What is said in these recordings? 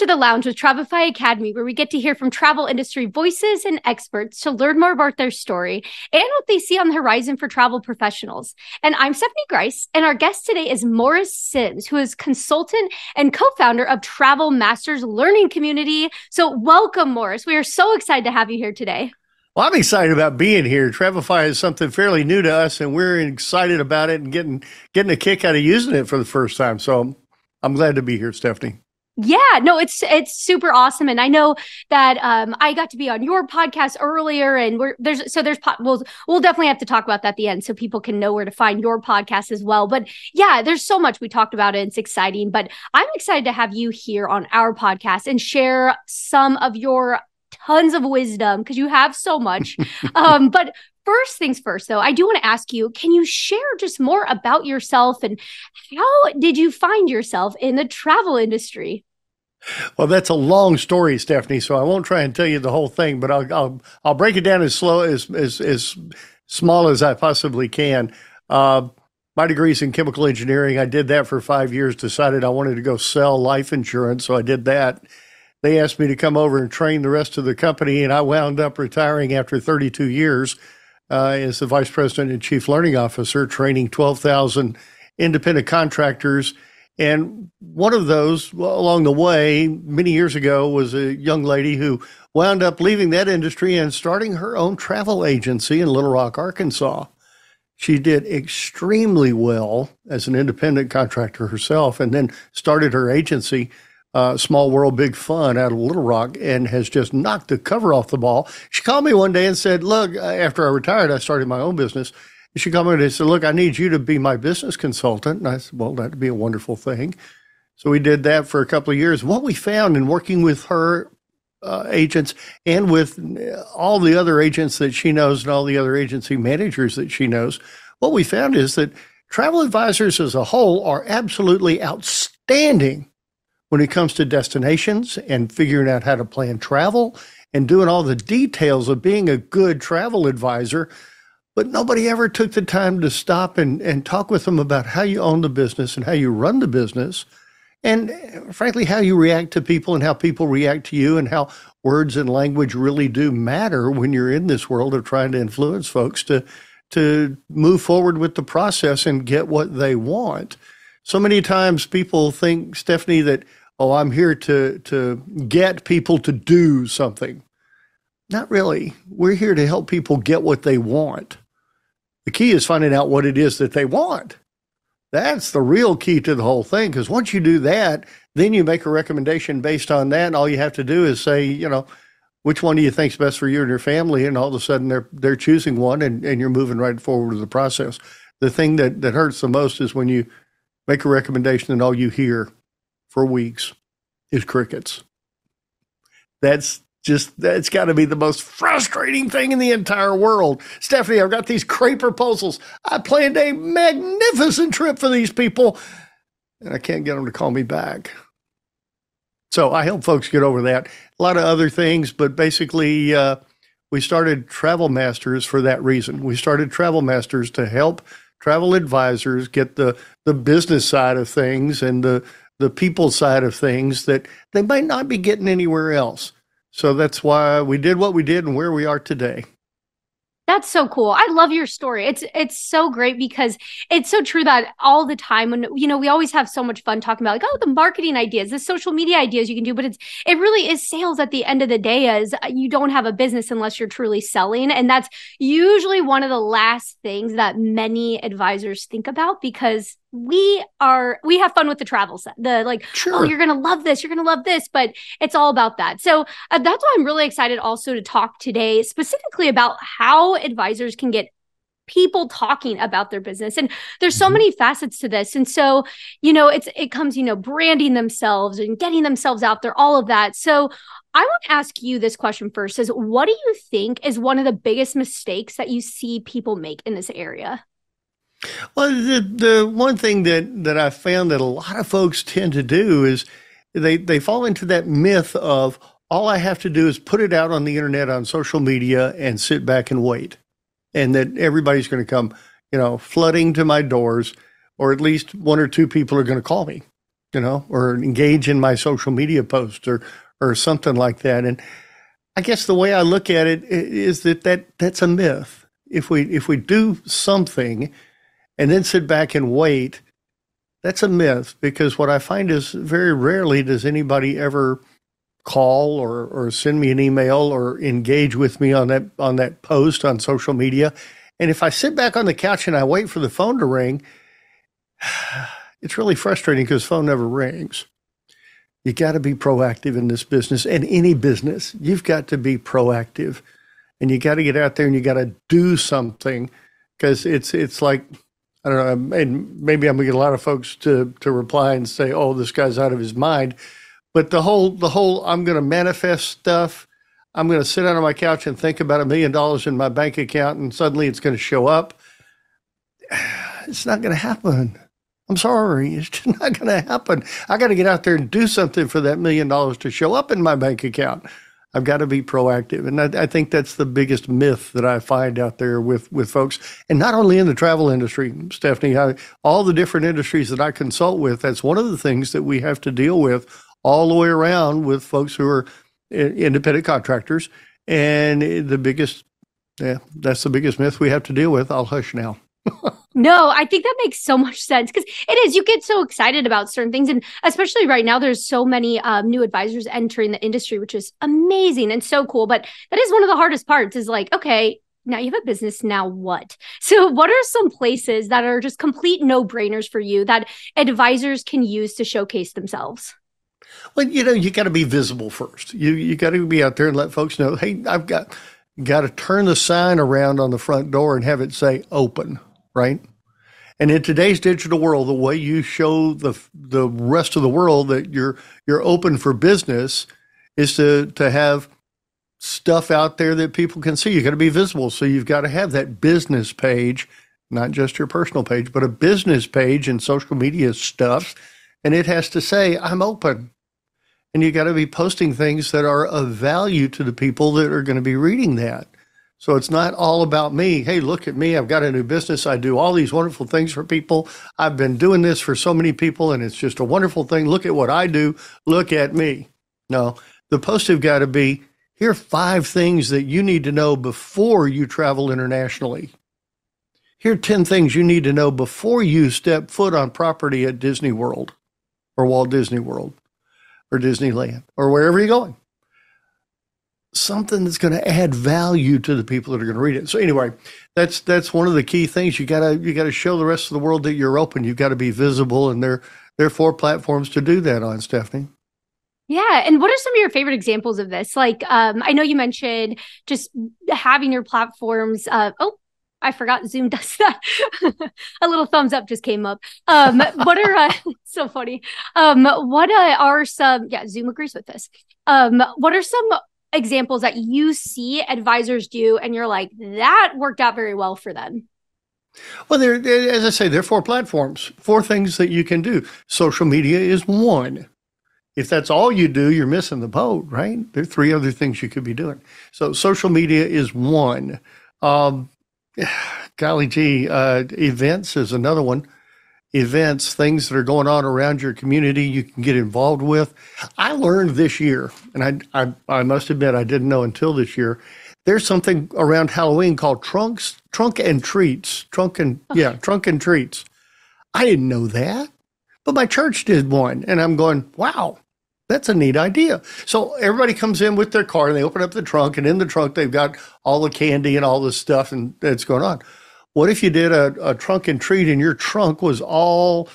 to the lounge with Travefy Academy, where we get to hear from travel industry voices and experts to learn more about their story and what they see on the horizon for travel professionals. And I'm Stephanie Grice, and our guest today is Morris Sims, who is consultant and co-founder of Travel Masters Learning Community. So welcome, Morris. We are so excited to have you here today. Well, I'm excited about being here. Travefy is something fairly new to us, and we're excited about it and getting getting a kick out of using it for the first time. So I'm glad to be here, Stephanie. Yeah, no, it's it's super awesome, and I know that um, I got to be on your podcast earlier, and we're there's so there's we'll we'll definitely have to talk about that at the end so people can know where to find your podcast as well. But yeah, there's so much we talked about it. It's exciting, but I'm excited to have you here on our podcast and share some of your tons of wisdom because you have so much. um, but first things first, though, I do want to ask you can you share just more about yourself and how did you find yourself in the travel industry? Well, that's a long story, Stephanie. So I won't try and tell you the whole thing, but I'll I'll, I'll break it down as slow as as as small as I possibly can. Uh, my degree's in chemical engineering. I did that for five years. Decided I wanted to go sell life insurance, so I did that. They asked me to come over and train the rest of the company, and I wound up retiring after 32 years uh, as the vice president and chief learning officer, training 12,000 independent contractors and one of those along the way, many years ago, was a young lady who wound up leaving that industry and starting her own travel agency in Little Rock, Arkansas. She did extremely well as an independent contractor herself and then started her agency, uh, Small World Big Fun, out of Little Rock and has just knocked the cover off the ball. She called me one day and said, Look, after I retired, I started my own business she called me and said, Look, I need you to be my business consultant. And I said, Well, that'd be a wonderful thing. So we did that for a couple of years. What we found in working with her uh, agents and with all the other agents that she knows and all the other agency managers that she knows, what we found is that travel advisors as a whole are absolutely outstanding when it comes to destinations and figuring out how to plan travel and doing all the details of being a good travel advisor. But nobody ever took the time to stop and, and talk with them about how you own the business and how you run the business and frankly how you react to people and how people react to you and how words and language really do matter when you're in this world of trying to influence folks to to move forward with the process and get what they want. So many times people think stephanie that oh i'm here to to get people to do something not really. We're here to help people get what they want. The key is finding out what it is that they want. That's the real key to the whole thing. Because once you do that, then you make a recommendation based on that. And all you have to do is say, you know, which one do you think's best for you and your family? And all of a sudden they're they're choosing one and, and you're moving right forward with the process. The thing that, that hurts the most is when you make a recommendation and all you hear for weeks is crickets. That's just that's got to be the most frustrating thing in the entire world. Stephanie, I've got these great proposals. I planned a magnificent trip for these people, and I can't get them to call me back. So I help folks get over that. A lot of other things, but basically, uh, we started Travel Masters for that reason. We started Travel Masters to help travel advisors get the the business side of things and the the people side of things that they might not be getting anywhere else. So that's why we did what we did and where we are today. That's so cool. I love your story. It's it's so great because it's so true that all the time when you know we always have so much fun talking about like oh the marketing ideas, the social media ideas you can do, but it's it really is sales at the end of the day as uh, you don't have a business unless you're truly selling and that's usually one of the last things that many advisors think about because we are we have fun with the travel set the like oh, sure. oh you're gonna love this you're gonna love this but it's all about that so uh, that's why i'm really excited also to talk today specifically about how advisors can get people talking about their business and there's so mm-hmm. many facets to this and so you know it's it comes you know branding themselves and getting themselves out there all of that so I want to ask you this question first is what do you think is one of the biggest mistakes that you see people make in this area? Well, the, the one thing that, that I found that a lot of folks tend to do is they, they fall into that myth of all I have to do is put it out on the internet on social media and sit back and wait. And that everybody's going to come, you know, flooding to my doors, or at least one or two people are going to call me. you know, or engage in my social media post or or something like that. And I guess the way I look at it is that, that that's a myth. If we if we do something and then sit back and wait, that's a myth because what I find is very rarely does anybody ever call or, or send me an email or engage with me on that on that post on social media. And if I sit back on the couch and I wait for the phone to ring, it's really frustrating because phone never rings. You got to be proactive in this business and any business. You've got to be proactive and you got to get out there and you got to do something because it's it's like I don't know, um, and maybe I'm gonna get a lot of folks to to reply and say, "Oh, this guy's out of his mind." But the whole the whole I'm going to manifest stuff. I'm going to sit down on my couch and think about a million dollars in my bank account, and suddenly it's going to show up. It's not going to happen. I'm sorry, it's just not going to happen. I got to get out there and do something for that million dollars to show up in my bank account. I've got to be proactive, and I, I, think that's the biggest myth that I find out there with with folks, and not only in the travel industry, Stephanie. I, all the different industries that I consult with, that's one of the things that we have to deal with all the way around with folks who are independent contractors. And the biggest, yeah, that's the biggest myth we have to deal with. I'll hush now. No, I think that makes so much sense because it is. You get so excited about certain things, and especially right now, there's so many um, new advisors entering the industry, which is amazing and so cool. But that is one of the hardest parts. Is like, okay, now you have a business. Now what? So, what are some places that are just complete no brainers for you that advisors can use to showcase themselves? Well, you know, you got to be visible first. You you got to be out there and let folks know, hey, I've got got to turn the sign around on the front door and have it say open, right? And in today's digital world, the way you show the the rest of the world that you're you're open for business is to to have stuff out there that people can see. You got to be visible, so you've got to have that business page, not just your personal page, but a business page and social media stuff, and it has to say, "I'm open." and you got to be posting things that are of value to the people that are going to be reading that. So it's not all about me. Hey, look at me. I've got a new business. I do all these wonderful things for people. I've been doing this for so many people and it's just a wonderful thing. Look at what I do. Look at me. No, the post have got to be here are five things that you need to know before you travel internationally. Here are 10 things you need to know before you step foot on property at Disney World or Walt Disney World or Disneyland or wherever you're going. Something that's going to add value to the people that are going to read it. So anyway, that's that's one of the key things. You gotta you gotta show the rest of the world that you're open. You've got to be visible, and there there are four platforms to do that on, Stephanie. Yeah. And what are some of your favorite examples of this? Like, um, I know you mentioned just having your platforms. Uh, oh, I forgot Zoom does that. a little thumbs up just came up. Um, what are uh, so funny? Um, what uh, are some? Yeah, Zoom agrees with this. Um, what are some examples that you see advisors do, and you're like, that worked out very well for them? Well, there, as I say, there are four platforms, four things that you can do. Social media is one. If that's all you do, you're missing the boat, right? There are three other things you could be doing. So, social media is one. Um, golly gee, uh, events is another one. Events, things that are going on around your community, you can get involved with. I learned this year, and I, I, I must admit I didn't know until this year. There's something around Halloween called trunks, trunk and treats, trunk and yeah, trunk and treats. I didn't know that, but my church did one, and I'm going, wow, that's a neat idea. So everybody comes in with their car and they open up the trunk, and in the trunk they've got all the candy and all the stuff and that's going on. What if you did a, a trunk and treat and your trunk was all,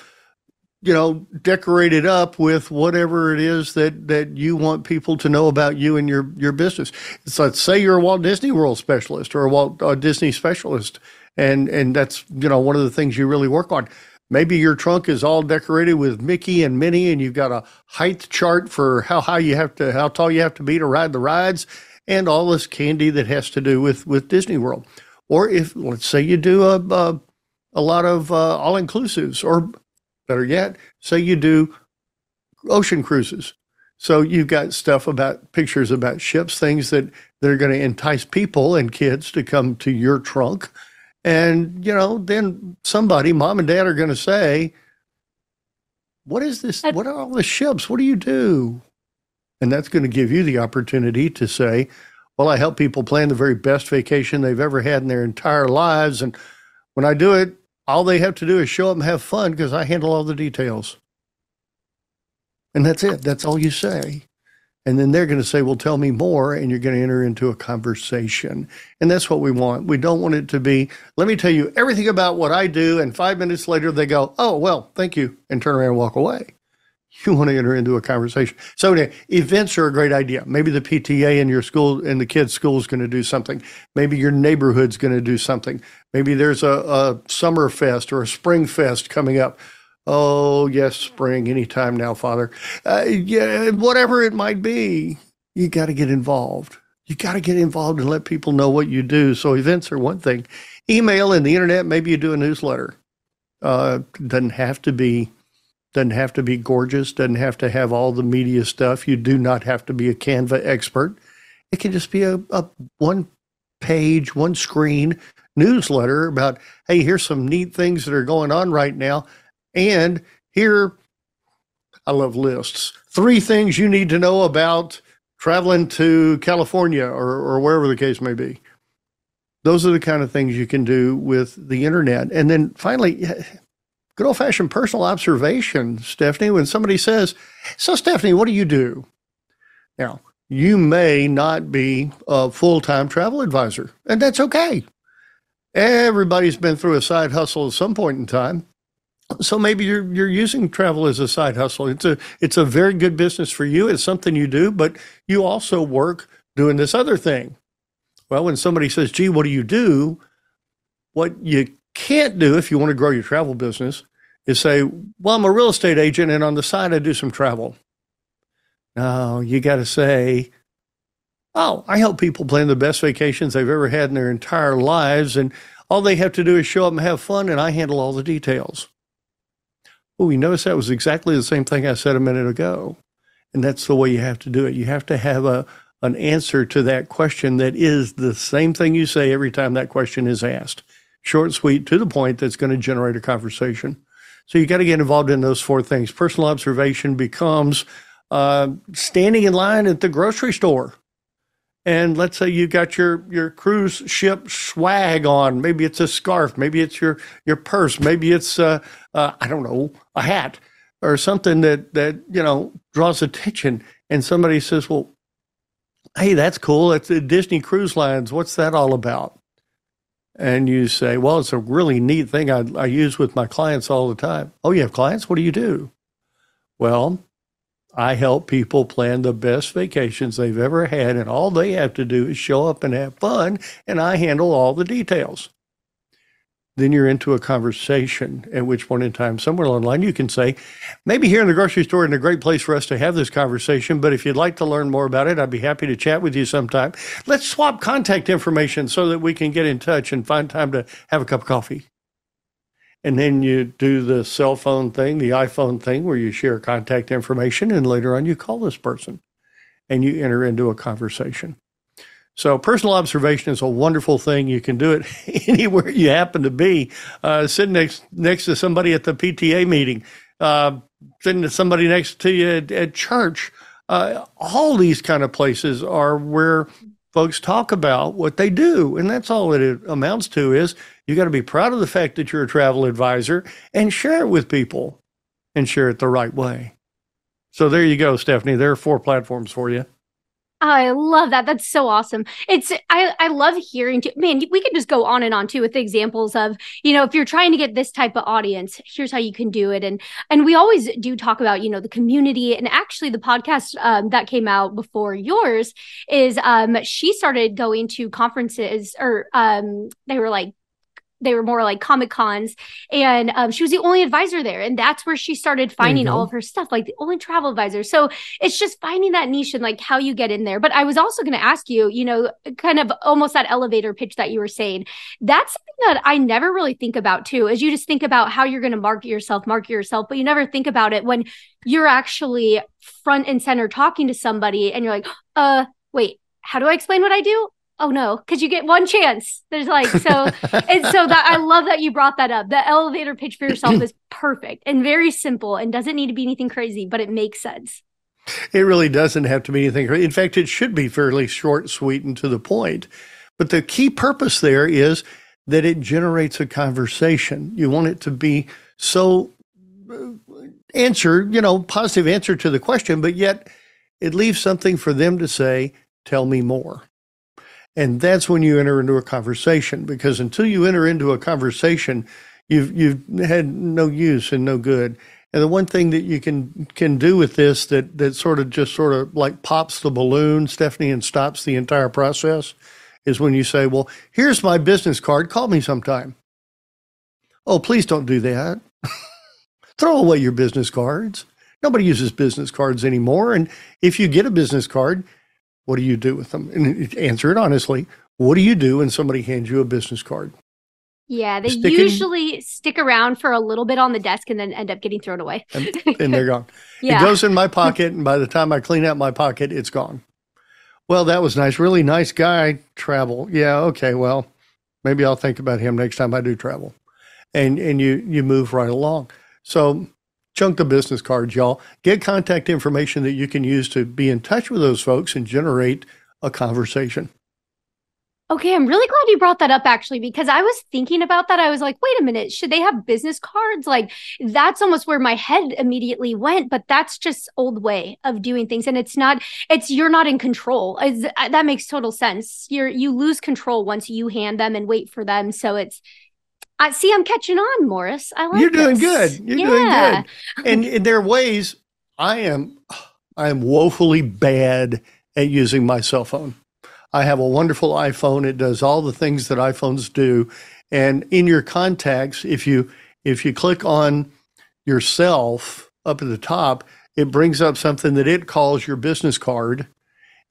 you know, decorated up with whatever it is that that you want people to know about you and your your business? So let's say you're a Walt Disney World specialist or a Walt a Disney specialist, and and that's you know one of the things you really work on Maybe your trunk is all decorated with Mickey and Minnie, and you've got a height chart for how high you have to, how tall you have to be to ride the rides, and all this candy that has to do with with Disney World. Or if let's say you do a a, a lot of uh, all inclusives, or better yet, say you do ocean cruises. So you've got stuff about pictures about ships, things that, that are going to entice people and kids to come to your trunk and, you know, then somebody, mom and dad, are going to say, what is this? What are all the ships? What do you do? And that's going to give you the opportunity to say, well, I help people plan the very best vacation they've ever had in their entire lives. And when I do it, all they have to do is show up and have fun because I handle all the details. And that's it. That's all you say. And then they're going to say, well, tell me more. And you're going to enter into a conversation. And that's what we want. We don't want it to be, let me tell you everything about what I do. And five minutes later, they go, oh, well, thank you, and turn around and walk away. You want to enter into a conversation. So events are a great idea. Maybe the PTA in your school, and the kids' school is going to do something. Maybe your neighborhood's going to do something. Maybe there's a, a summer fest or a spring fest coming up. Oh, yes, spring, anytime now, Father. Uh, yeah, whatever it might be, you got to get involved. You got to get involved and let people know what you do. So events are one thing. Email and the internet, maybe you do a newsletter. Uh, doesn't have to be doesn't have to be gorgeous, doesn't have to have all the media stuff. You do not have to be a Canva expert. It can just be a, a one page, one screen newsletter about, hey, here's some neat things that are going on right now. And here, I love lists. Three things you need to know about traveling to California or, or wherever the case may be. Those are the kind of things you can do with the internet. And then finally, good old fashioned personal observation, Stephanie, when somebody says, So, Stephanie, what do you do? Now, you may not be a full time travel advisor, and that's okay. Everybody's been through a side hustle at some point in time. So maybe you're you're using travel as a side hustle. It's a it's a very good business for you. It's something you do, but you also work doing this other thing. Well, when somebody says, "Gee, what do you do?" What you can't do if you want to grow your travel business is say, well, I'm a real estate agent and on the side I do some travel. No, you got to say, oh, I help people plan the best vacations they've ever had in their entire lives. And all they have to do is show up and have fun, and I handle all the details. Well, you notice that was exactly the same thing I said a minute ago. And that's the way you have to do it. You have to have a, an answer to that question that is the same thing you say every time that question is asked short, sweet, to the point that's going to generate a conversation. So you got to get involved in those four things. Personal observation becomes uh, standing in line at the grocery store. And let's say you got your, your cruise ship swag on. Maybe it's a scarf. Maybe it's your, your purse. Maybe it's, uh, uh, I don't know, a hat or something that, that, you know, draws attention. And somebody says, well, hey, that's cool. It's the Disney Cruise Lines. What's that all about? And you say, well, it's a really neat thing I, I, use with my clients all the time. Oh, you have clients? What do you do? Well, I help people plan the best vacations they've ever had, and all they have to do is show up and have fun, and I handle all the details then you're into a conversation at which point in time somewhere along the line you can say maybe here in the grocery store isn't a great place for us to have this conversation but if you'd like to learn more about it i'd be happy to chat with you sometime. Let's swap contact information so that we can get in touch and find time to have a cup of coffee. And then you do the cell phone thing the iphone thing where you share contact information and later on you call this person and you enter into a conversation so personal observation is a wonderful thing. You can do it anywhere you happen to be. Uh, sitting next next to somebody at the PTA meeting, uh, sitting to somebody next to you at, at church. Uh, all these kind of places are where folks talk about what they do, and that's all it amounts to. Is you got to be proud of the fact that you're a travel advisor and share it with people, and share it the right way. So there you go, Stephanie. There are four platforms for you. I love that. That's so awesome. It's I I love hearing to, man, we could just go on and on too with examples of, you know, if you're trying to get this type of audience, here's how you can do it. And and we always do talk about, you know, the community and actually the podcast um, that came out before yours is um she started going to conferences or um they were like they were more like comic cons and um, she was the only advisor there and that's where she started finding all of her stuff like the only travel advisor. So it's just finding that niche and like how you get in there. But i was also going to ask you you know kind of almost that elevator pitch that you were saying. That's something that i never really think about too is you just think about how you're going to market yourself market yourself but you never think about it when you're actually front and center talking to somebody and you're like uh wait how do i explain what i do oh no, because you get one chance. There's like so, and so that I love that you brought that up. The elevator pitch for yourself is perfect and very simple and doesn't need to be anything crazy, but it makes sense. It really doesn't have to be anything. In fact, it should be fairly short, sweet, and to the point. But the key purpose there is that it generates a conversation. You want it to be so uh, answer, you know, positive answer to the question, but yet it leaves something for them to say, tell me more. And that's when you enter into a conversation because until you enter into a conversation, you've you've had no use and no good. And the one thing that you can can do with this that that sort of just sort of like pops the balloon, Stephanie, and stops the entire process is when you say, "Well, here's my business card. Call me sometime." Oh, please don't do that. Throw away your business cards. Nobody uses business cards anymore. And if you get a business card, what do you do with them? And answer it honestly. What do you do when somebody hands you a business card? Yeah, they Sticking, usually stick around for a little bit on the desk and then end up getting thrown away. and, and they're gone. yeah. It goes in my pocket, and by the time I clean out my pocket, it's gone. Well, that was nice. Really nice guy. Travel. Yeah. Okay. Well, maybe I'll think about him next time I do travel. And and you you move right along. So chunk the business cards, y'all. Get contact information that you can use to be in touch with those folks and generate a conversation. Okay, I'm really glad you brought that up actually, because I was thinking about that. I was like, wait a minute, should they have business cards? Like, that's almost where my head immediately went, but that's just old way of doing things. And it's not, it's you're not in control. It's, uh, that makes total sense. You're, you lose control once you hand them and wait for them. So it's, I see I'm catching on, Morris. I like You're doing this. good. You're yeah. doing good. And in their ways, I am I am woefully bad at using my cell phone. I have a wonderful iPhone. It does all the things that iPhones do. And in your contacts, if you if you click on yourself up at the top, it brings up something that it calls your business card.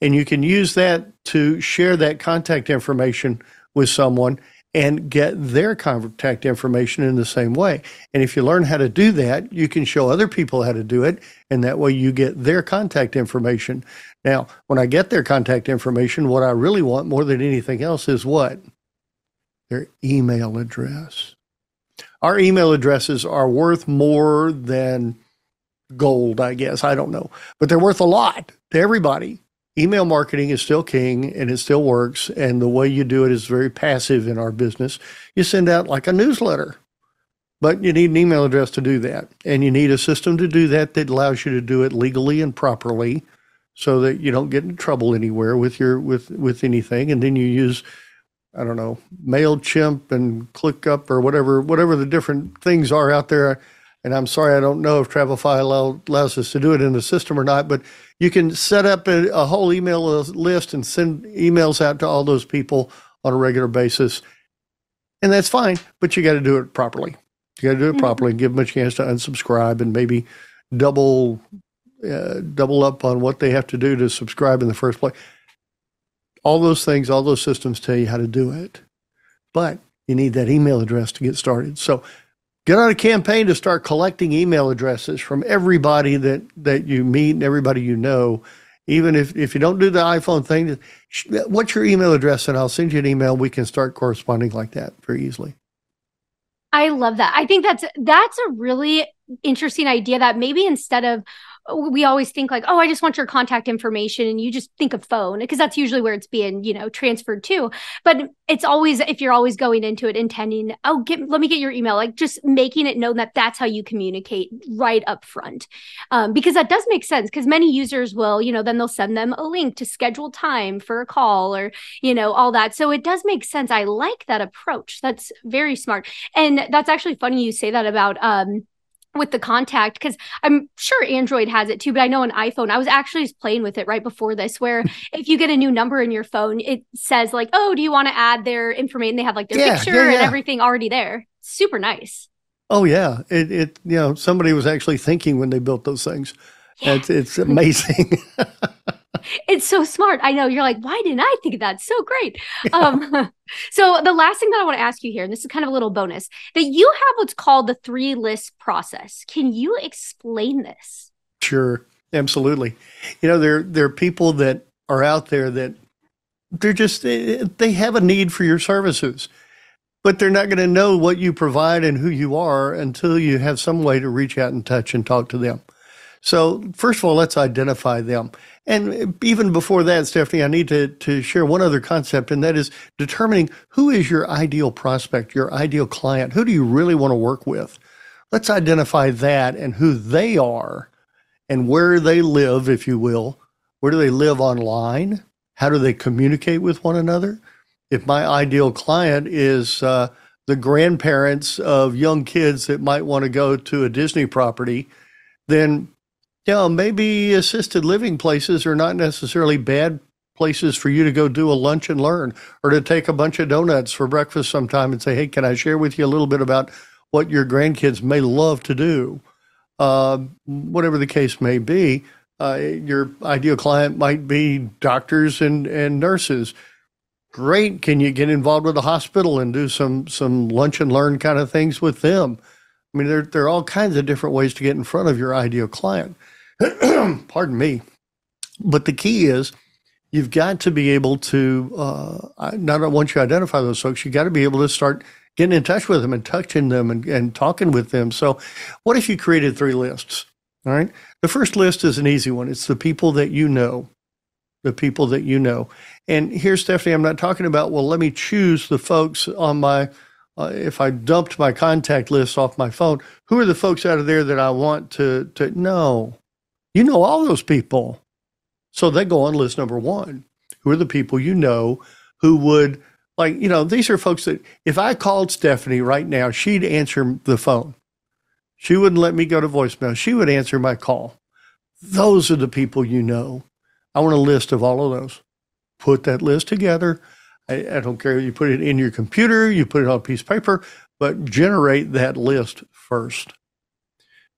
And you can use that to share that contact information with someone and get their contact information in the same way. And if you learn how to do that, you can show other people how to do it. And that way you get their contact information. Now, when I get their contact information, what I really want more than anything else is what? Their email address. Our email addresses are worth more than gold, I guess. I don't know. But they're worth a lot to everybody email marketing is still king and it still works. And the way you do it is very passive in our business. You send out like a newsletter, but you need an email address to do that. And you need a system to do that that allows you to do it legally and properly so that you don't get in trouble anywhere with your with with anything. And then you use I don't know, MailChimp and ClickUp or whatever whatever the different things are out there. And I'm sorry, I don't know if Travefy allow, allows us to do it in the system or not, but you can set up a, a whole email list and send emails out to all those people on a regular basis. And that's fine, but you got to do it properly. You got to do it mm-hmm. properly and give them a chance to unsubscribe and maybe double uh, double up on what they have to do to subscribe in the first place. All those things, all those systems tell you how to do it, but you need that email address to get started. So get on a campaign to start collecting email addresses from everybody that that you meet and everybody you know. Even if, if you don't do the iphone thing what's your email address and i'll send you an email we can start corresponding like that very easily. I love that. I think that's that's a really interesting idea that maybe instead of we always think like, oh, I just want your contact information, and you just think of phone because that's usually where it's being, you know, transferred to. But it's always if you're always going into it intending, oh, get let me get your email, like just making it known that that's how you communicate right up front, um, because that does make sense. Because many users will, you know, then they'll send them a link to schedule time for a call or you know all that. So it does make sense. I like that approach. That's very smart, and that's actually funny you say that about. Um, with the contact because I'm sure Android has it too, but I know an iPhone. I was actually just playing with it right before this, where if you get a new number in your phone, it says like, "Oh, do you want to add their information?" They have like their yeah, picture yeah, yeah. and everything already there. Super nice. Oh yeah, it it you know somebody was actually thinking when they built those things. It's it's amazing. it's so smart. I know you're like, why didn't I think of that? So great. Yeah. Um, so the last thing that I want to ask you here, and this is kind of a little bonus, that you have what's called the three list process. Can you explain this? Sure, absolutely. You know, there there are people that are out there that they're just, they have a need for your services, but they're not going to know what you provide and who you are until you have some way to reach out and touch and talk to them. So, first of all, let's identify them. And even before that, Stephanie, I need to, to share one other concept, and that is determining who is your ideal prospect, your ideal client. Who do you really want to work with? Let's identify that and who they are and where they live, if you will. Where do they live online? How do they communicate with one another? If my ideal client is uh, the grandparents of young kids that might want to go to a Disney property, then know, maybe assisted living places are not necessarily bad places for you to go do a lunch and learn or to take a bunch of donuts for breakfast sometime and say, hey, can I share with you a little bit about what your grandkids may love to do? Uh, whatever the case may be, uh, your ideal client might be doctors and, and nurses. Great. Can you get involved with the hospital and do some, some lunch and learn kind of things with them? I mean, there, there are all kinds of different ways to get in front of your ideal client. Pardon me. But the key is you've got to be able to, uh, not once you identify those folks, you got to be able to start getting in touch with them and touching them and, and talking with them. So, what if you created three lists? All right. The first list is an easy one it's the people that you know. The people that you know. And here, Stephanie, I'm not talking about, well, let me choose the folks on my, uh, if I dumped my contact list off my phone, who are the folks out of there that I want to, to know? You know all those people. So they go on list number one. Who are the people you know who would, like, you know, these are folks that if I called Stephanie right now, she'd answer the phone. She wouldn't let me go to voicemail. She would answer my call. Those are the people you know. I want a list of all of those. Put that list together. I, I don't care. if You put it in your computer, you put it on a piece of paper, but generate that list first.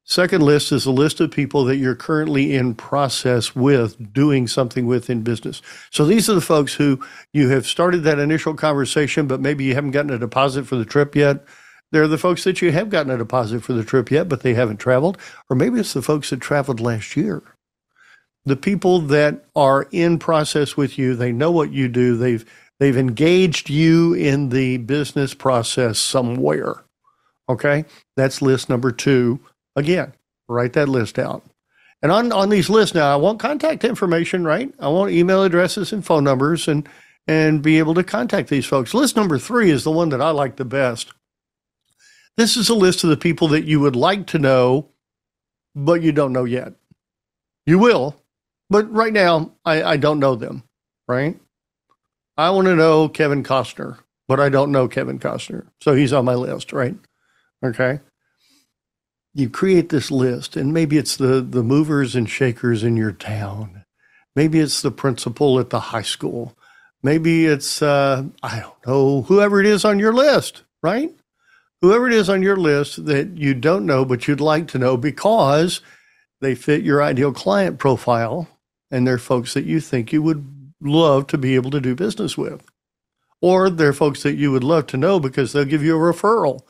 Second list is a list of people that you're currently in process with doing something with in business. So these are the folks who you have started that initial conversation, but maybe you haven't gotten a deposit for the trip yet. They're the folks that you have gotten a deposit for the trip yet, but they haven't traveled. Or maybe it's the folks that traveled last year. The people that are in process with you, they know what you do. They've they've engaged you in the business process somewhere. Okay? That's list number two Again, write that list out. And on, on these lists now, I want contact information, right? I want email addresses and phone numbers and and be able to contact these folks. List number three is the one that I like the best. This is a list of the people that you would like to know, but you don't know yet. You will, but right now I, I don't know them, right? I want to know Kevin Costner, but I don't know Kevin Costner. So he's on my list, right? Okay you create this list, and maybe it's the, the movers and shakers in your town. Maybe it's the principal at the high school. Maybe it's, uh, I don't know, whoever it is on your list, right? Whoever it is on your list that you don't know, but you'd like to know because they fit your ideal client profile and they're folks that you think you would love to be able to do business with. Or they're folks that you would love to know because they'll give you a referral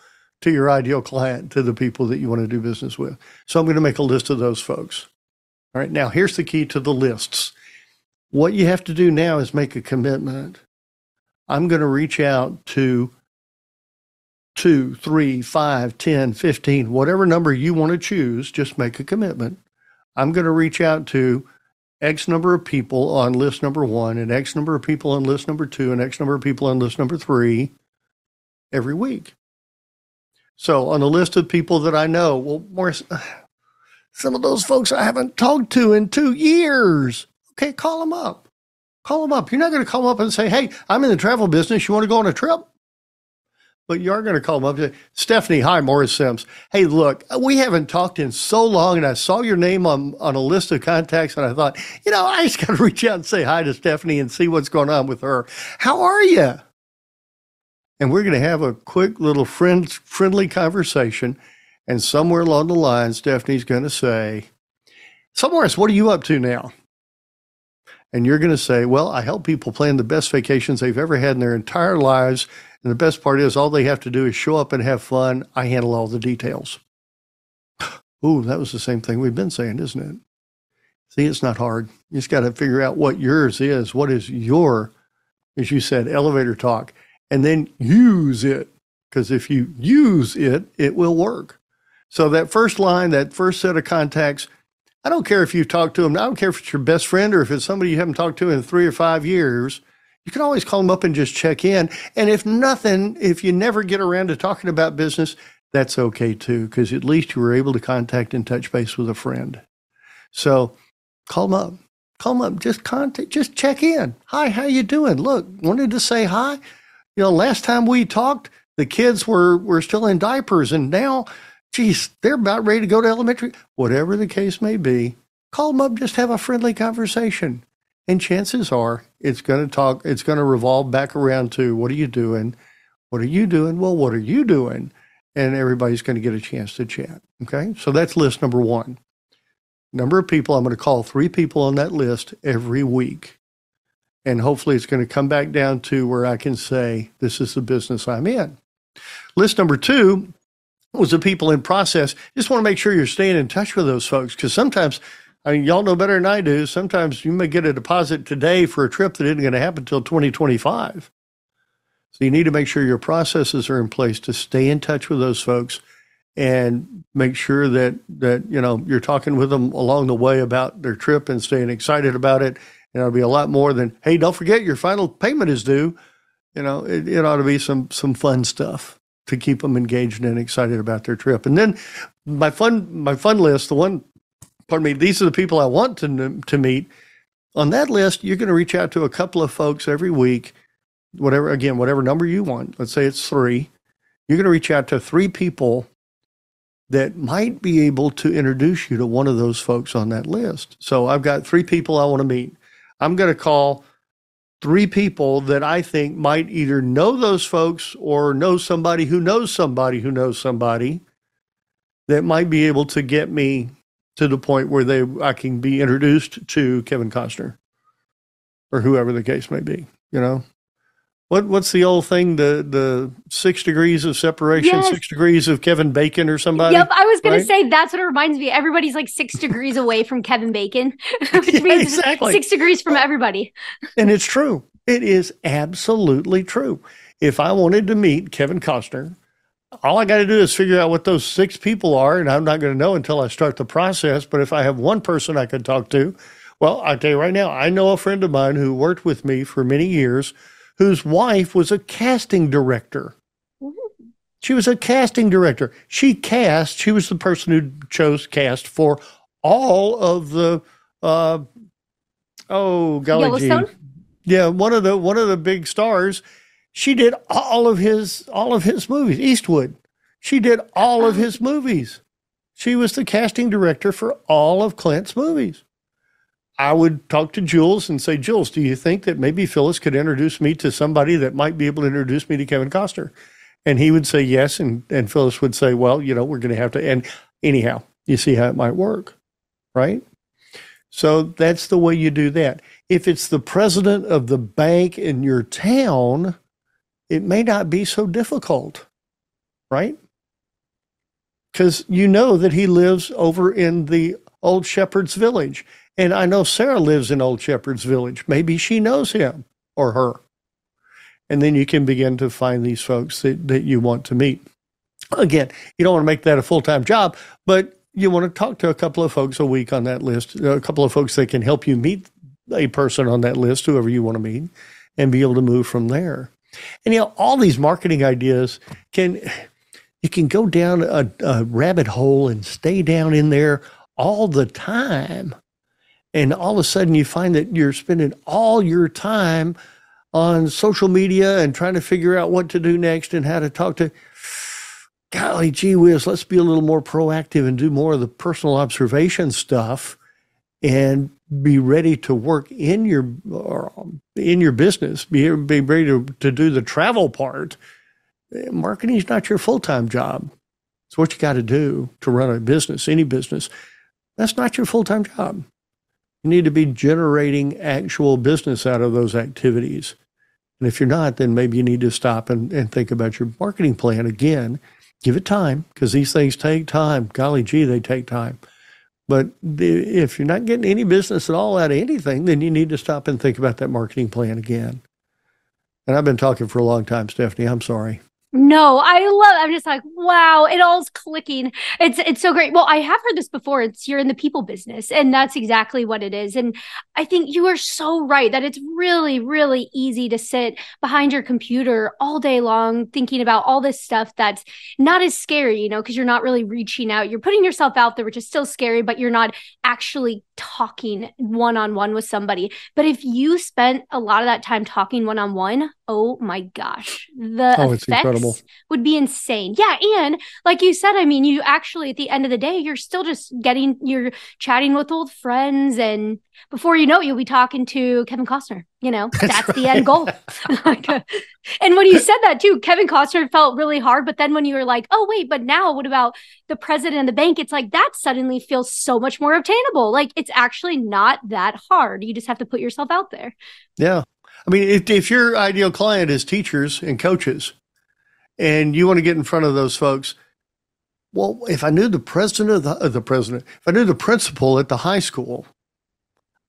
to your ideal client, to the people that you want to do business with. So I'm going to make a list of those folks. All right, now here's the key to the lists. What you have to do now is make a commitment. I'm going to reach out to two, three, five, 10, 15, whatever number you want to choose, just make a commitment. I'm going to reach out to X number of people on list number one, and X number of people on list number two, and X number of people on list number three every week. So on the list of people that I know, well, Morris, some of those folks I haven't talked to in two years. Okay, call them up. Call them up. You're not going to call them up and say, "Hey, I'm in the travel business. You want to go on a trip?" But you are going to call them up. And say, Stephanie, hi, Morris Sims. Hey, look, we haven't talked in so long, and I saw your name on on a list of contacts, and I thought, you know, I just got to reach out and say hi to Stephanie and see what's going on with her. How are you? And we're going to have a quick little friend, friendly conversation. And somewhere along the line, Stephanie's going to say, Somewhere Morris, what are you up to now? And you're going to say, Well, I help people plan the best vacations they've ever had in their entire lives. And the best part is, all they have to do is show up and have fun. I handle all the details. Ooh, that was the same thing we've been saying, isn't it? See, it's not hard. You just got to figure out what yours is. What is your as you said, elevator talk, and then use it. Because if you use it, it will work. So that first line, that first set of contacts, I don't care if you talk to them. I don't care if it's your best friend or if it's somebody you haven't talked to in three or five years. You can always call them up and just check in. And if nothing, if you never get around to talking about business, that's okay too, because at least you were able to contact and touch base with a friend. So call them up. Call them up. Just contact, just check in. Hi, how you doing? Look, wanted to say hi. You know, last time we talked, the kids were were still in diapers, and now, geez, they're about ready to go to elementary. Whatever the case may be, call them up. Just have a friendly conversation, and chances are it's going to talk. It's going to revolve back around to what are you doing? What are you doing? Well, what are you doing? And everybody's going to get a chance to chat. Okay, so that's list number one number of people. I'm going to call three people on that list every week. And hopefully it's going to come back down to where I can say, this is the business I'm in. List number two was the people in process. Just want to make sure you're staying in touch with those folks because sometimes, I mean, y'all know better than I do. Sometimes you may get a deposit today for a trip that isn't going to happen until 2025. So you need to make sure your processes are in place to stay in touch with those folks and make sure that that you know you're talking with them along the way about their trip and staying excited about it. And it'll be a lot more than hey, don't forget your final payment is due. You know, it, it ought to be some some fun stuff to keep them engaged and excited about their trip. And then my fun my fun list, the one, pardon me, these are the people I want to to meet. On that list, you're going to reach out to a couple of folks every week, whatever again, whatever number you want. Let's say it's three. You're going to reach out to three people that might be able to introduce you to one of those folks on that list. So I've got three people I want to meet. I'm going to call three people that I think might either know those folks or know somebody who knows somebody who knows somebody that might be able to get me to the point where they I can be introduced to Kevin Costner or whoever the case may be, you know. What what's the old thing? The the six degrees of separation, yes. six degrees of Kevin Bacon or somebody. Yep, I was gonna right? say that's what it reminds me. Everybody's like six degrees away from Kevin Bacon, which yeah, means exactly. six degrees from everybody. and it's true. It is absolutely true. If I wanted to meet Kevin Costner, all I got to do is figure out what those six people are, and I'm not going to know until I start the process. But if I have one person I could talk to, well, I'll tell you right now, I know a friend of mine who worked with me for many years whose wife was a casting director. She was a casting director. She cast, she was the person who chose cast for all of the uh oh golly gee. Yeah, one of the one of the big stars. She did all of his all of his movies. Eastwood. She did all of his movies. She was the casting director for all of Clint's movies. I would talk to Jules and say, Jules, do you think that maybe Phyllis could introduce me to somebody that might be able to introduce me to Kevin Costner? And he would say yes. And, and Phyllis would say, well, you know, we're going to have to. And anyhow, you see how it might work, right? So that's the way you do that. If it's the president of the bank in your town, it may not be so difficult, right? Because you know that he lives over in the old shepherd's village and I know Sarah lives in Old Shepherd's Village. Maybe she knows him or her. And then you can begin to find these folks that, that you want to meet. Again, you don't want to make that a full time job, but you want to talk to a couple of folks a week on that list, a couple of folks that can help you meet a person on that list, whoever you want to meet, and be able to move from there. And you know, all these marketing ideas can you can go down a, a rabbit hole and stay down in there all the time and all of a sudden you find that you're spending all your time on social media and trying to figure out what to do next and how to talk to golly gee whiz let's be a little more proactive and do more of the personal observation stuff and be ready to work in your in your business be, be ready to, to do the travel part. Eh, Marketing is not your full-time job. It's what you got to do to run a business any business. That's not your full-time job you need to be generating actual business out of those activities. And if you're not, then maybe you need to stop and, and think about your marketing plan again. Give it time because these things take time. Golly gee, they take time. But if you're not getting any business at all out of anything, then you need to stop and think about that marketing plan again. And I've been talking for a long time, Stephanie. I'm sorry. No, I love. I'm just like, wow, it all's clicking. It's it's so great. Well, I have heard this before. It's you're in the people business, and that's exactly what it is. And I think you are so right that it's really, really easy to sit behind your computer all day long thinking about all this stuff that's not as scary, you know, because you're not really reaching out. You're putting yourself out there, which is still scary, but you're not actually talking one on one with somebody. But if you spent a lot of that time talking one on one, oh my gosh, the oh, effects incredible. would be insane. Yeah. And like you said, I mean, you actually, at the end of the day, you're still just getting, you're chatting with old friends. And before you know it, you'll be talking to Kevin Costner. You know, that's, that's right. the end goal. and when you said that too, Kevin Costner felt really hard. But then when you were like, oh, wait, but now what about the president of the bank? It's like that suddenly feels so much more obtainable. Like it's actually not that hard. You just have to put yourself out there. Yeah. I mean, if, if your ideal client is teachers and coaches, and you want to get in front of those folks, well, if I knew the president of the, uh, the president, if I knew the principal at the high school,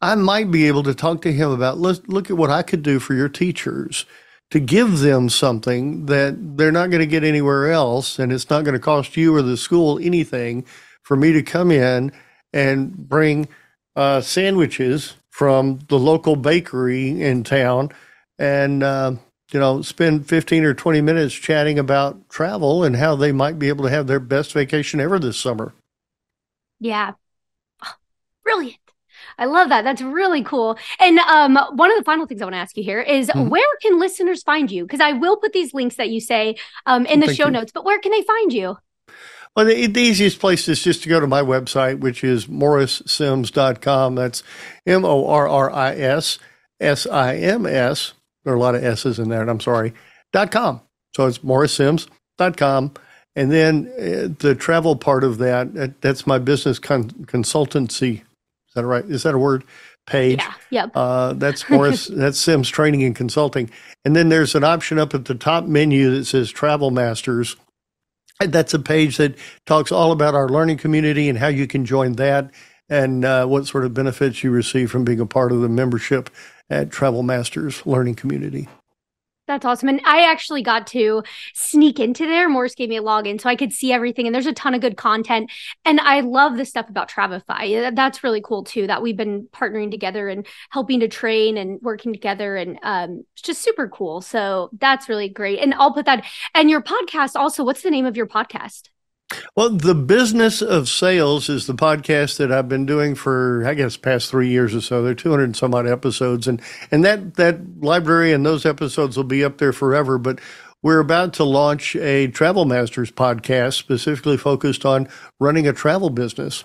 I might be able to talk to him about look, look at what I could do for your teachers to give them something that they're not going to get anywhere else, and it's not going to cost you or the school anything for me to come in and bring uh, sandwiches from the local bakery in town and uh, you know spend 15 or 20 minutes chatting about travel and how they might be able to have their best vacation ever this summer. Yeah. Brilliant I love that. That's really cool. And um, one of the final things I want to ask you here is mm-hmm. where can listeners find you? Because I will put these links that you say um, in the Thank show you. notes, but where can they find you? Well, the, the, easiest place is just to go to my website, which is morrissims.com. That's M O R R I S S I M S. There are a lot of S's in there, and I'm sorry, dot com. So it's morrissims.com. And then uh, the travel part of that, that's my business con- consultancy. Is that right? Is that a word? Page. Yeah. Yep. Uh, that's Morris. that's Sims Training and Consulting. And then there's an option up at the top menu that says Travel Masters that's a page that talks all about our learning community and how you can join that and uh, what sort of benefits you receive from being a part of the membership at Travel Masters Learning Community. That's awesome. And I actually got to sneak into there. Morris gave me a login so I could see everything. And there's a ton of good content. And I love the stuff about Travefy. That's really cool too, that we've been partnering together and helping to train and working together. And um, it's just super cool. So that's really great. And I'll put that. And your podcast also, what's the name of your podcast? Well, the business of sales is the podcast that I've been doing for, I guess, past three years or so. There are 200 and some odd episodes, and and that that library and those episodes will be up there forever. But we're about to launch a Travel Masters podcast specifically focused on running a travel business.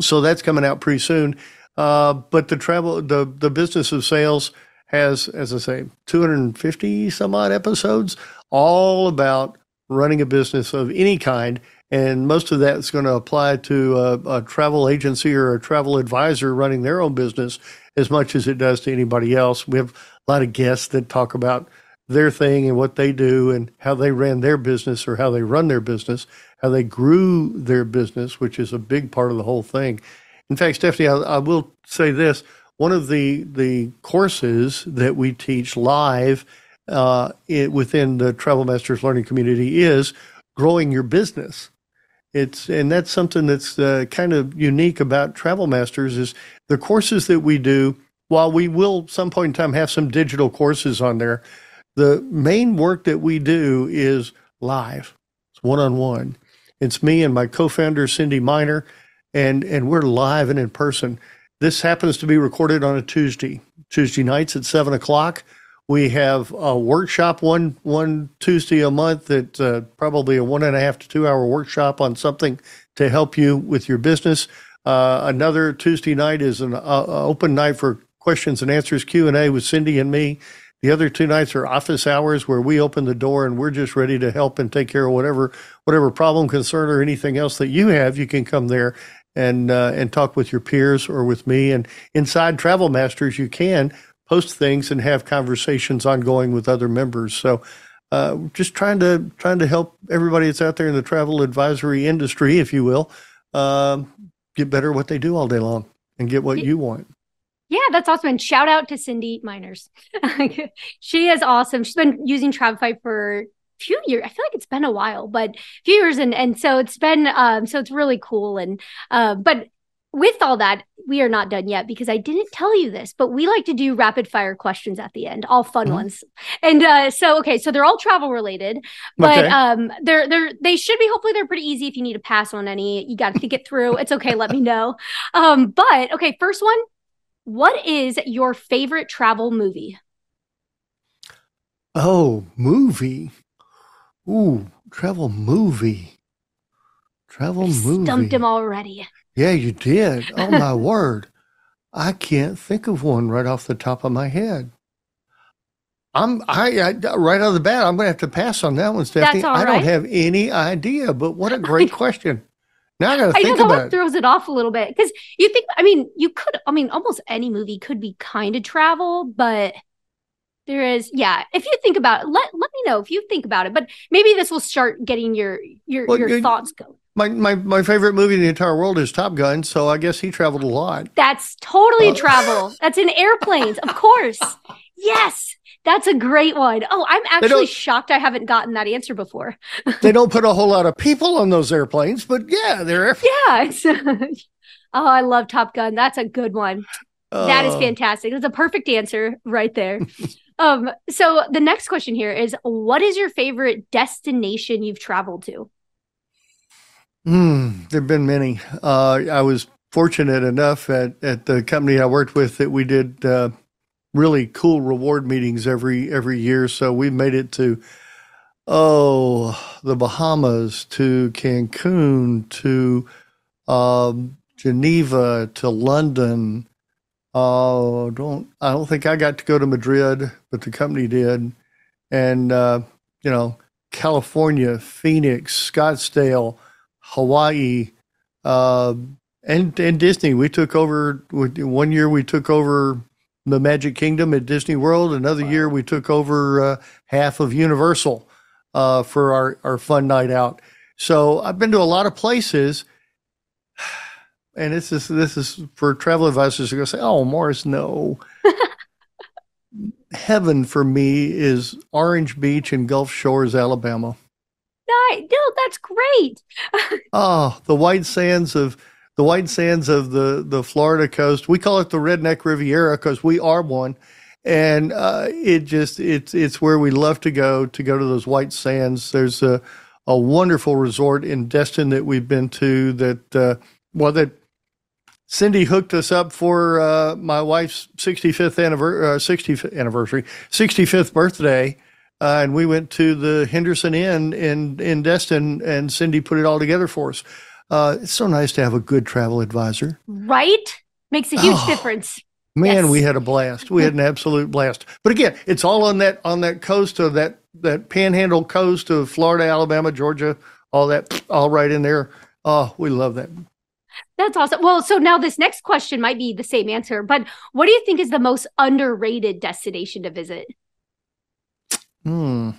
So that's coming out pretty soon. Uh, but the travel, the the business of sales has, as I say, 250 some odd episodes, all about running a business of any kind. And most of that is going to apply to a, a, travel agency or a travel advisor running their own business as much as it does to anybody else. We have a lot of guests that talk about their thing and what they do and how they ran their business or how they run their business, how they grew their business, which is a big part of the whole thing. In fact, Stephanie, I, I will say this. One of the, the courses that we teach live uh, it, within the Travel Masters Learning community is growing your business. It's and that's something that's uh, kind of unique about Travel Masters is the courses that we do. While we will some point in time have some digital courses on there, the main work that we do is live. It's one on one. It's me and my co-founder Cindy Miner, and and we're live and in person. This happens to be recorded on a Tuesday, Tuesday nights at seven o'clock. We have a workshop one one Tuesday a month. It's uh, probably a one and a half to two hour workshop on something to help you with your business. Uh, another Tuesday night is an uh, open night for questions and answers Q and A with Cindy and me. The other two nights are office hours where we open the door and we're just ready to help and take care of whatever whatever problem, concern, or anything else that you have. You can come there and uh, and talk with your peers or with me. And inside Travel Masters, you can post things and have conversations ongoing with other members. So, uh, just trying to trying to help everybody that's out there in the travel advisory industry, if you will, uh, get better at what they do all day long and get what you want. Yeah, that's awesome. And shout out to Cindy Miners. she is awesome. She's been using Travefy for a few years. I feel like it's been a while, but a few years and and so it's been um so it's really cool. And uh but with all that, we are not done yet because I didn't tell you this, but we like to do rapid fire questions at the end, all fun mm-hmm. ones. And uh, so, okay, so they're all travel related, but okay. um, they're they're they should be. Hopefully, they're pretty easy. If you need to pass on any, you got to think it through. It's okay. Let me know. Um, but okay, first one. What is your favorite travel movie? Oh, movie. Ooh, travel movie. Travel I movie. Stumped him already. Yeah, you did. Oh my word. I can't think of one right off the top of my head. I'm I, I right out of the bat. I'm going to have to pass on that one, Stephanie. I don't have any idea, but what a great question. Now I got to think know, about it. Throws it off a little bit because you think. I mean, you could. I mean, almost any movie could be kind of travel, but there is. Yeah, if you think about it, let let me know if you think about it. But maybe this will start getting your your well, your thoughts going. My, my my favorite movie in the entire world is Top Gun, so I guess he traveled a lot. That's totally uh, travel. That's in airplanes, of course. Yes, that's a great one. Oh, I'm actually shocked I haven't gotten that answer before. they don't put a whole lot of people on those airplanes, but yeah, they're yeah. oh, I love Top Gun. That's a good one. Uh, that is uh. fantastic. That's a perfect answer right there. um, so the next question here is: What is your favorite destination you've traveled to? Mm, there have been many. Uh, I was fortunate enough at, at the company I worked with that we did uh, really cool reward meetings every every year. So we made it to oh the Bahamas, to Cancun, to um, Geneva, to London. Uh, don't I don't think I got to go to Madrid, but the company did, and uh, you know California, Phoenix, Scottsdale. Hawaii, uh, and and Disney. We took over one year. We took over the Magic Kingdom at Disney World. Another wow. year, we took over uh, half of Universal uh, for our our fun night out. So I've been to a lot of places, and this is this is for travel advisors who go say, "Oh, Morris, no." Heaven for me is Orange Beach and Gulf Shores, Alabama No, that's great. oh, the white sands of the white sands of the the Florida coast. We call it the Redneck Riviera because we are one, and uh, it just it's it's where we love to go to go to those white sands. There's a a wonderful resort in Destin that we've been to that uh, well that Cindy hooked us up for uh, my wife's 65th anniversary, uh, 60th anniversary, 65th birthday. Uh, and we went to the Henderson Inn in in Destin, and Cindy put it all together for us. Uh, it's so nice to have a good travel advisor, right? Makes a huge oh, difference. Man, yes. we had a blast. We had an absolute blast. But again, it's all on that on that coast of that that panhandle coast of Florida, Alabama, Georgia, all that, all right in there. Oh, we love that. That's awesome. Well, so now this next question might be the same answer, but what do you think is the most underrated destination to visit? Hmm.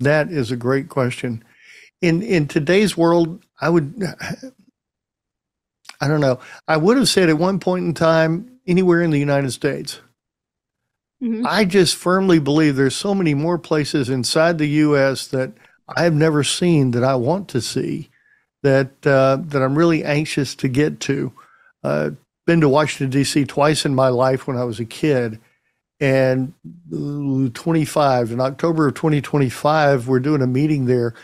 That is a great question. In in today's world, I would I don't know. I would have said at one point in time anywhere in the United States. Mm-hmm. I just firmly believe there's so many more places inside the U.S. that I've never seen that I want to see, that uh, that I'm really anxious to get to. Uh, been to Washington D.C. twice in my life when I was a kid, and 25 in October of 2025, we're doing a meeting there.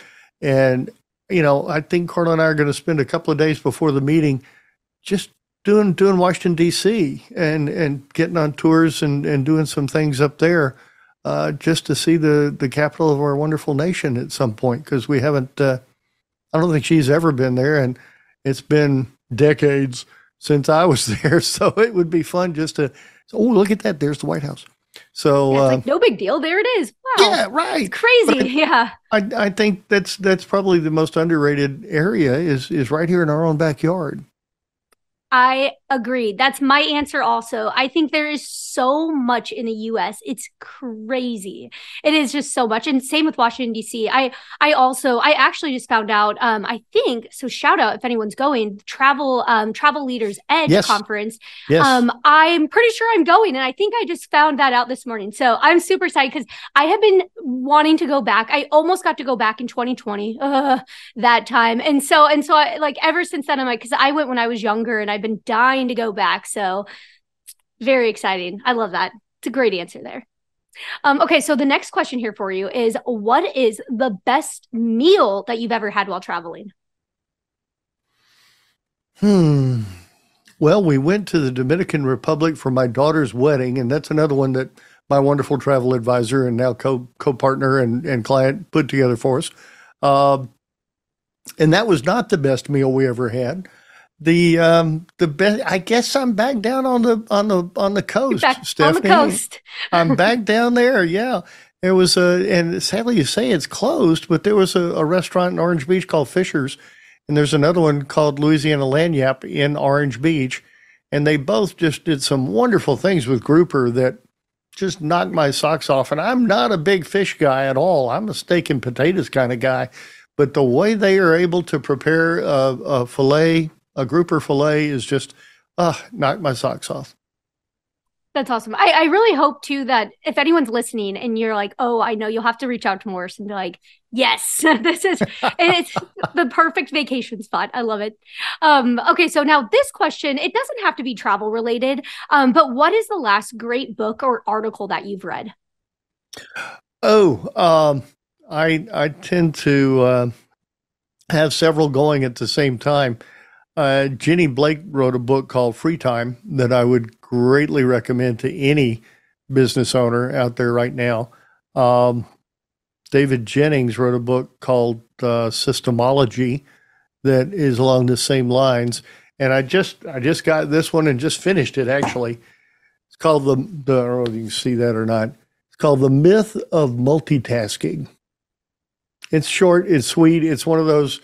And, you know, I think Carla and I are going to spend a couple of days before the meeting just doing, doing Washington DC and, and getting on tours and, and doing some things up there. Uh, just to see the, the capital of our wonderful nation at some point, because we haven't, uh, I don't think she's ever been there. And it's been decades since I was there. So it would be fun just to oh, look at that. There's the White House. So yeah, uh, like no big deal. There it is. Wow. Yeah, right. It's crazy. Yeah. I, I think that's that's probably the most underrated area is is right here in our own backyard. I Agreed. That's my answer also. I think there is so much in the US. It's crazy. It is just so much. And same with Washington DC. I I also I actually just found out um I think so shout out if anyone's going travel um travel leaders edge yes. conference. Yes. Um I'm pretty sure I'm going and I think I just found that out this morning. So I'm super excited cuz I have been wanting to go back. I almost got to go back in 2020 uh, that time. And so and so I like ever since then I'm like cuz I went when I was younger and I've been dying dying to go back. So very exciting. I love that. It's a great answer there. Um, okay, so the next question here for you is what is the best meal that you've ever had while traveling? Hmm. Well, we went to the Dominican Republic for my daughter's wedding, and that's another one that my wonderful travel advisor and now co co partner and, and client put together for us. Uh, and that was not the best meal we ever had the um the best i guess i'm back down on the on the on the coast Stephanie. on the coast. I'm back down there yeah. There was a and sadly you say it's closed but there was a, a, restaurant in orange beach called fisher's and there's another one called louisiana lagniappe in orange beach and they both just did some wonderful things with grouper that just knocked my socks off and i'm not a big fish guy at all. I'm a steak and potatoes kind of guy but the way they are able to prepare a, a fillet a grouper fillet is just, uh, knock my socks off. That's awesome. I, I really hope too that if anyone's listening and you're like, oh, I know you'll have to reach out to Morris and be like, yes, this is it's the perfect vacation spot. I love it. Um, okay, so now this question, it doesn't have to be travel related, um, but what is the last great book or article that you've read? Oh, um, I I tend to uh, have several going at the same time. Uh, Jenny Blake wrote a book called Free Time that I would greatly recommend to any business owner out there right now. Um, David Jenyns wrote a book called uh, Systemology that is along the same lines, and I just I just got this one and just finished it actually. It's called the the I don't know if you can see that or not. It's called the Myth of Multitasking. It's short, it's sweet, it's one of those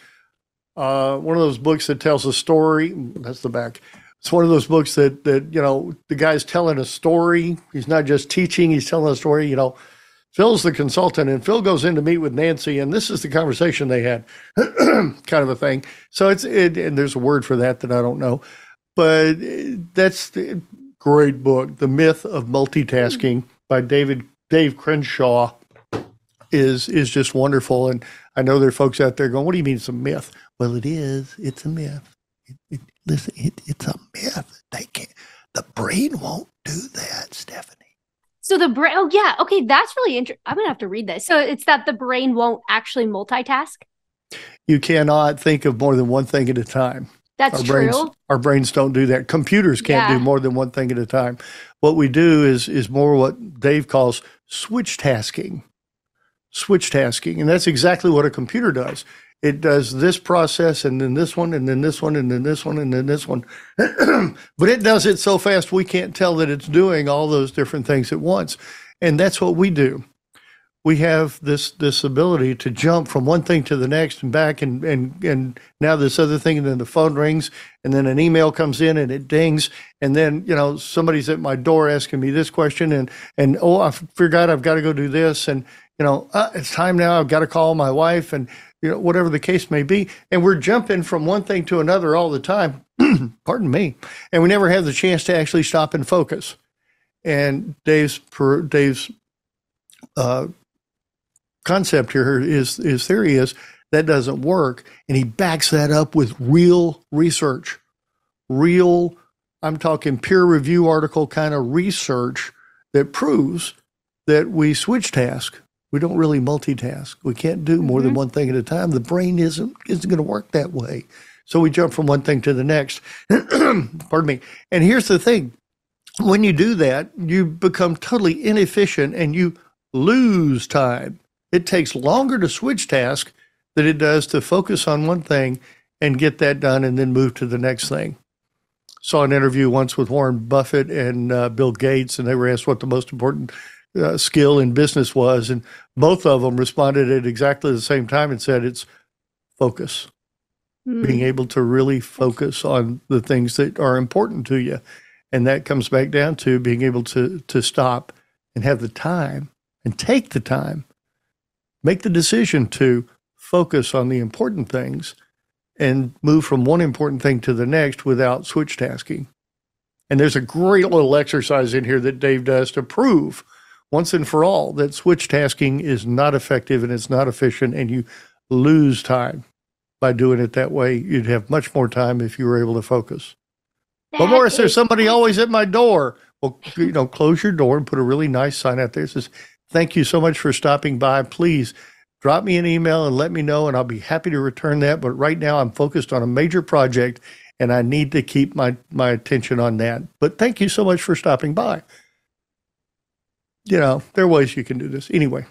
uh, one of those books that tells a story. That's the back. It's one of those books that that you know the guy's telling a story. He's not just teaching; he's telling a story. You know, Phil's the consultant, and Phil goes in to meet with Nancy, and this is the conversation they had, kind of a thing. So it's it, and there's a word for that that I don't know, but that's the great book, "The Myth of Multitasking" by David Dave Crenshaw is is just wonderful. And I know there are folks out there going, "What do you mean it's a myth?" Well, it is. It's a myth. It, it, listen, it, it's a myth. They can't. The brain won't do that, Stephanie. So the brain. Oh yeah. Okay, that's really interesting. I'm gonna have to read this. So it's that the brain won't actually multitask. You cannot think of more than one thing at a time. That's our true. Brains, our brains don't do that. Computers can't yeah. do more than one thing at a time. What we do is is more what Dave calls switch tasking. Switch tasking, and that's exactly what a computer does it does this process and then this one and then this one and then this one and then this one. but it does it so fast we can't tell that it's doing all those different things at once. And that's what we do. We have this this ability to jump from one thing to the next and back and and and now this other thing and then the phone rings and then an email comes in and it dings and then you know somebody's at my door asking me this question and and oh I forgot I've got to go do this and you know uh, it's time now I've got to call my wife and you know, whatever the case may be. And we're jumping from one thing to another all the time. Pardon me. And we never have the chance to actually stop and focus. And Dave's Dave's uh, concept here is his theory is that doesn't work, and he backs that up with real research, real. I'm talking peer review article kind of research that proves that we switch task we don't really multitask. We can't do more mm-hmm. than one thing at a time. The brain isn't isn't going to work that way. So we jump from one thing to the next. Pardon me. And here's the thing. When you do that, you become totally inefficient and you lose time. It takes longer to switch task than it does to focus on one thing and get that done and then move to the next thing. Saw an interview once with Warren Buffett and uh, Bill Gates, and they were asked what the most important uh, skill in business was. And both of them responded at exactly the same time and said, it's focus. mm. being able to really focus on the things that are important to you. And that comes back down to being able to, to stop and have the time and take the time, make the decision to focus on the important things and move from one important thing to the next without switch tasking. And there's a great little exercise in here that Dave does to prove once and for all that switch tasking is not effective and it's not efficient and you lose time by doing it that way. You'd have much more time if you were able to focus. That but Morris, there's somebody always at my door. Well, you know, close your door and put a really nice sign out there that says, Thank you so much for stopping by. Please drop me an email and let me know, and I'll be happy to return that. But right now, I'm focused on a major project and I need to keep my, my attention on that. But thank you so much for stopping by. You know, there are ways you can do this. Anyway.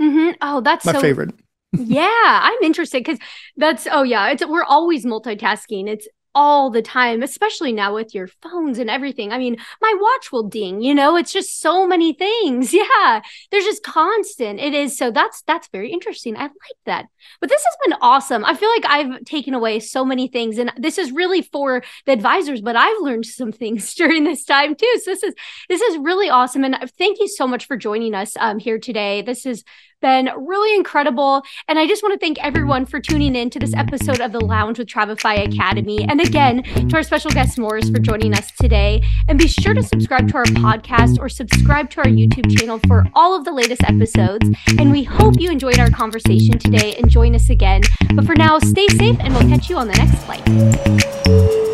Mm-hmm. Oh, that's my so, favorite. yeah, I'm interested because that's oh yeah, it's we're always multitasking. It's all the time, especially now with your phones and everything. I mean, my watch will ding, you know, it's just so many things. Yeah. There's just constant. It is. So that's that's very interesting. I like that. But this has been awesome. I feel like I've taken away so many things and this is really for the advisors, but I've learned some things during this time too. So this is this is really awesome and thank you so much for joining us um, here today. This is been really incredible. And I just want to thank everyone for tuning in to this episode of the Lounge with Travefy Academy. And again, to our special guest Morris for joining us today. And be sure to subscribe to our podcast or subscribe to our YouTube channel for all of the latest episodes. And we hope you enjoyed our conversation today and join us again. But for now, stay safe and we'll catch you on the next flight.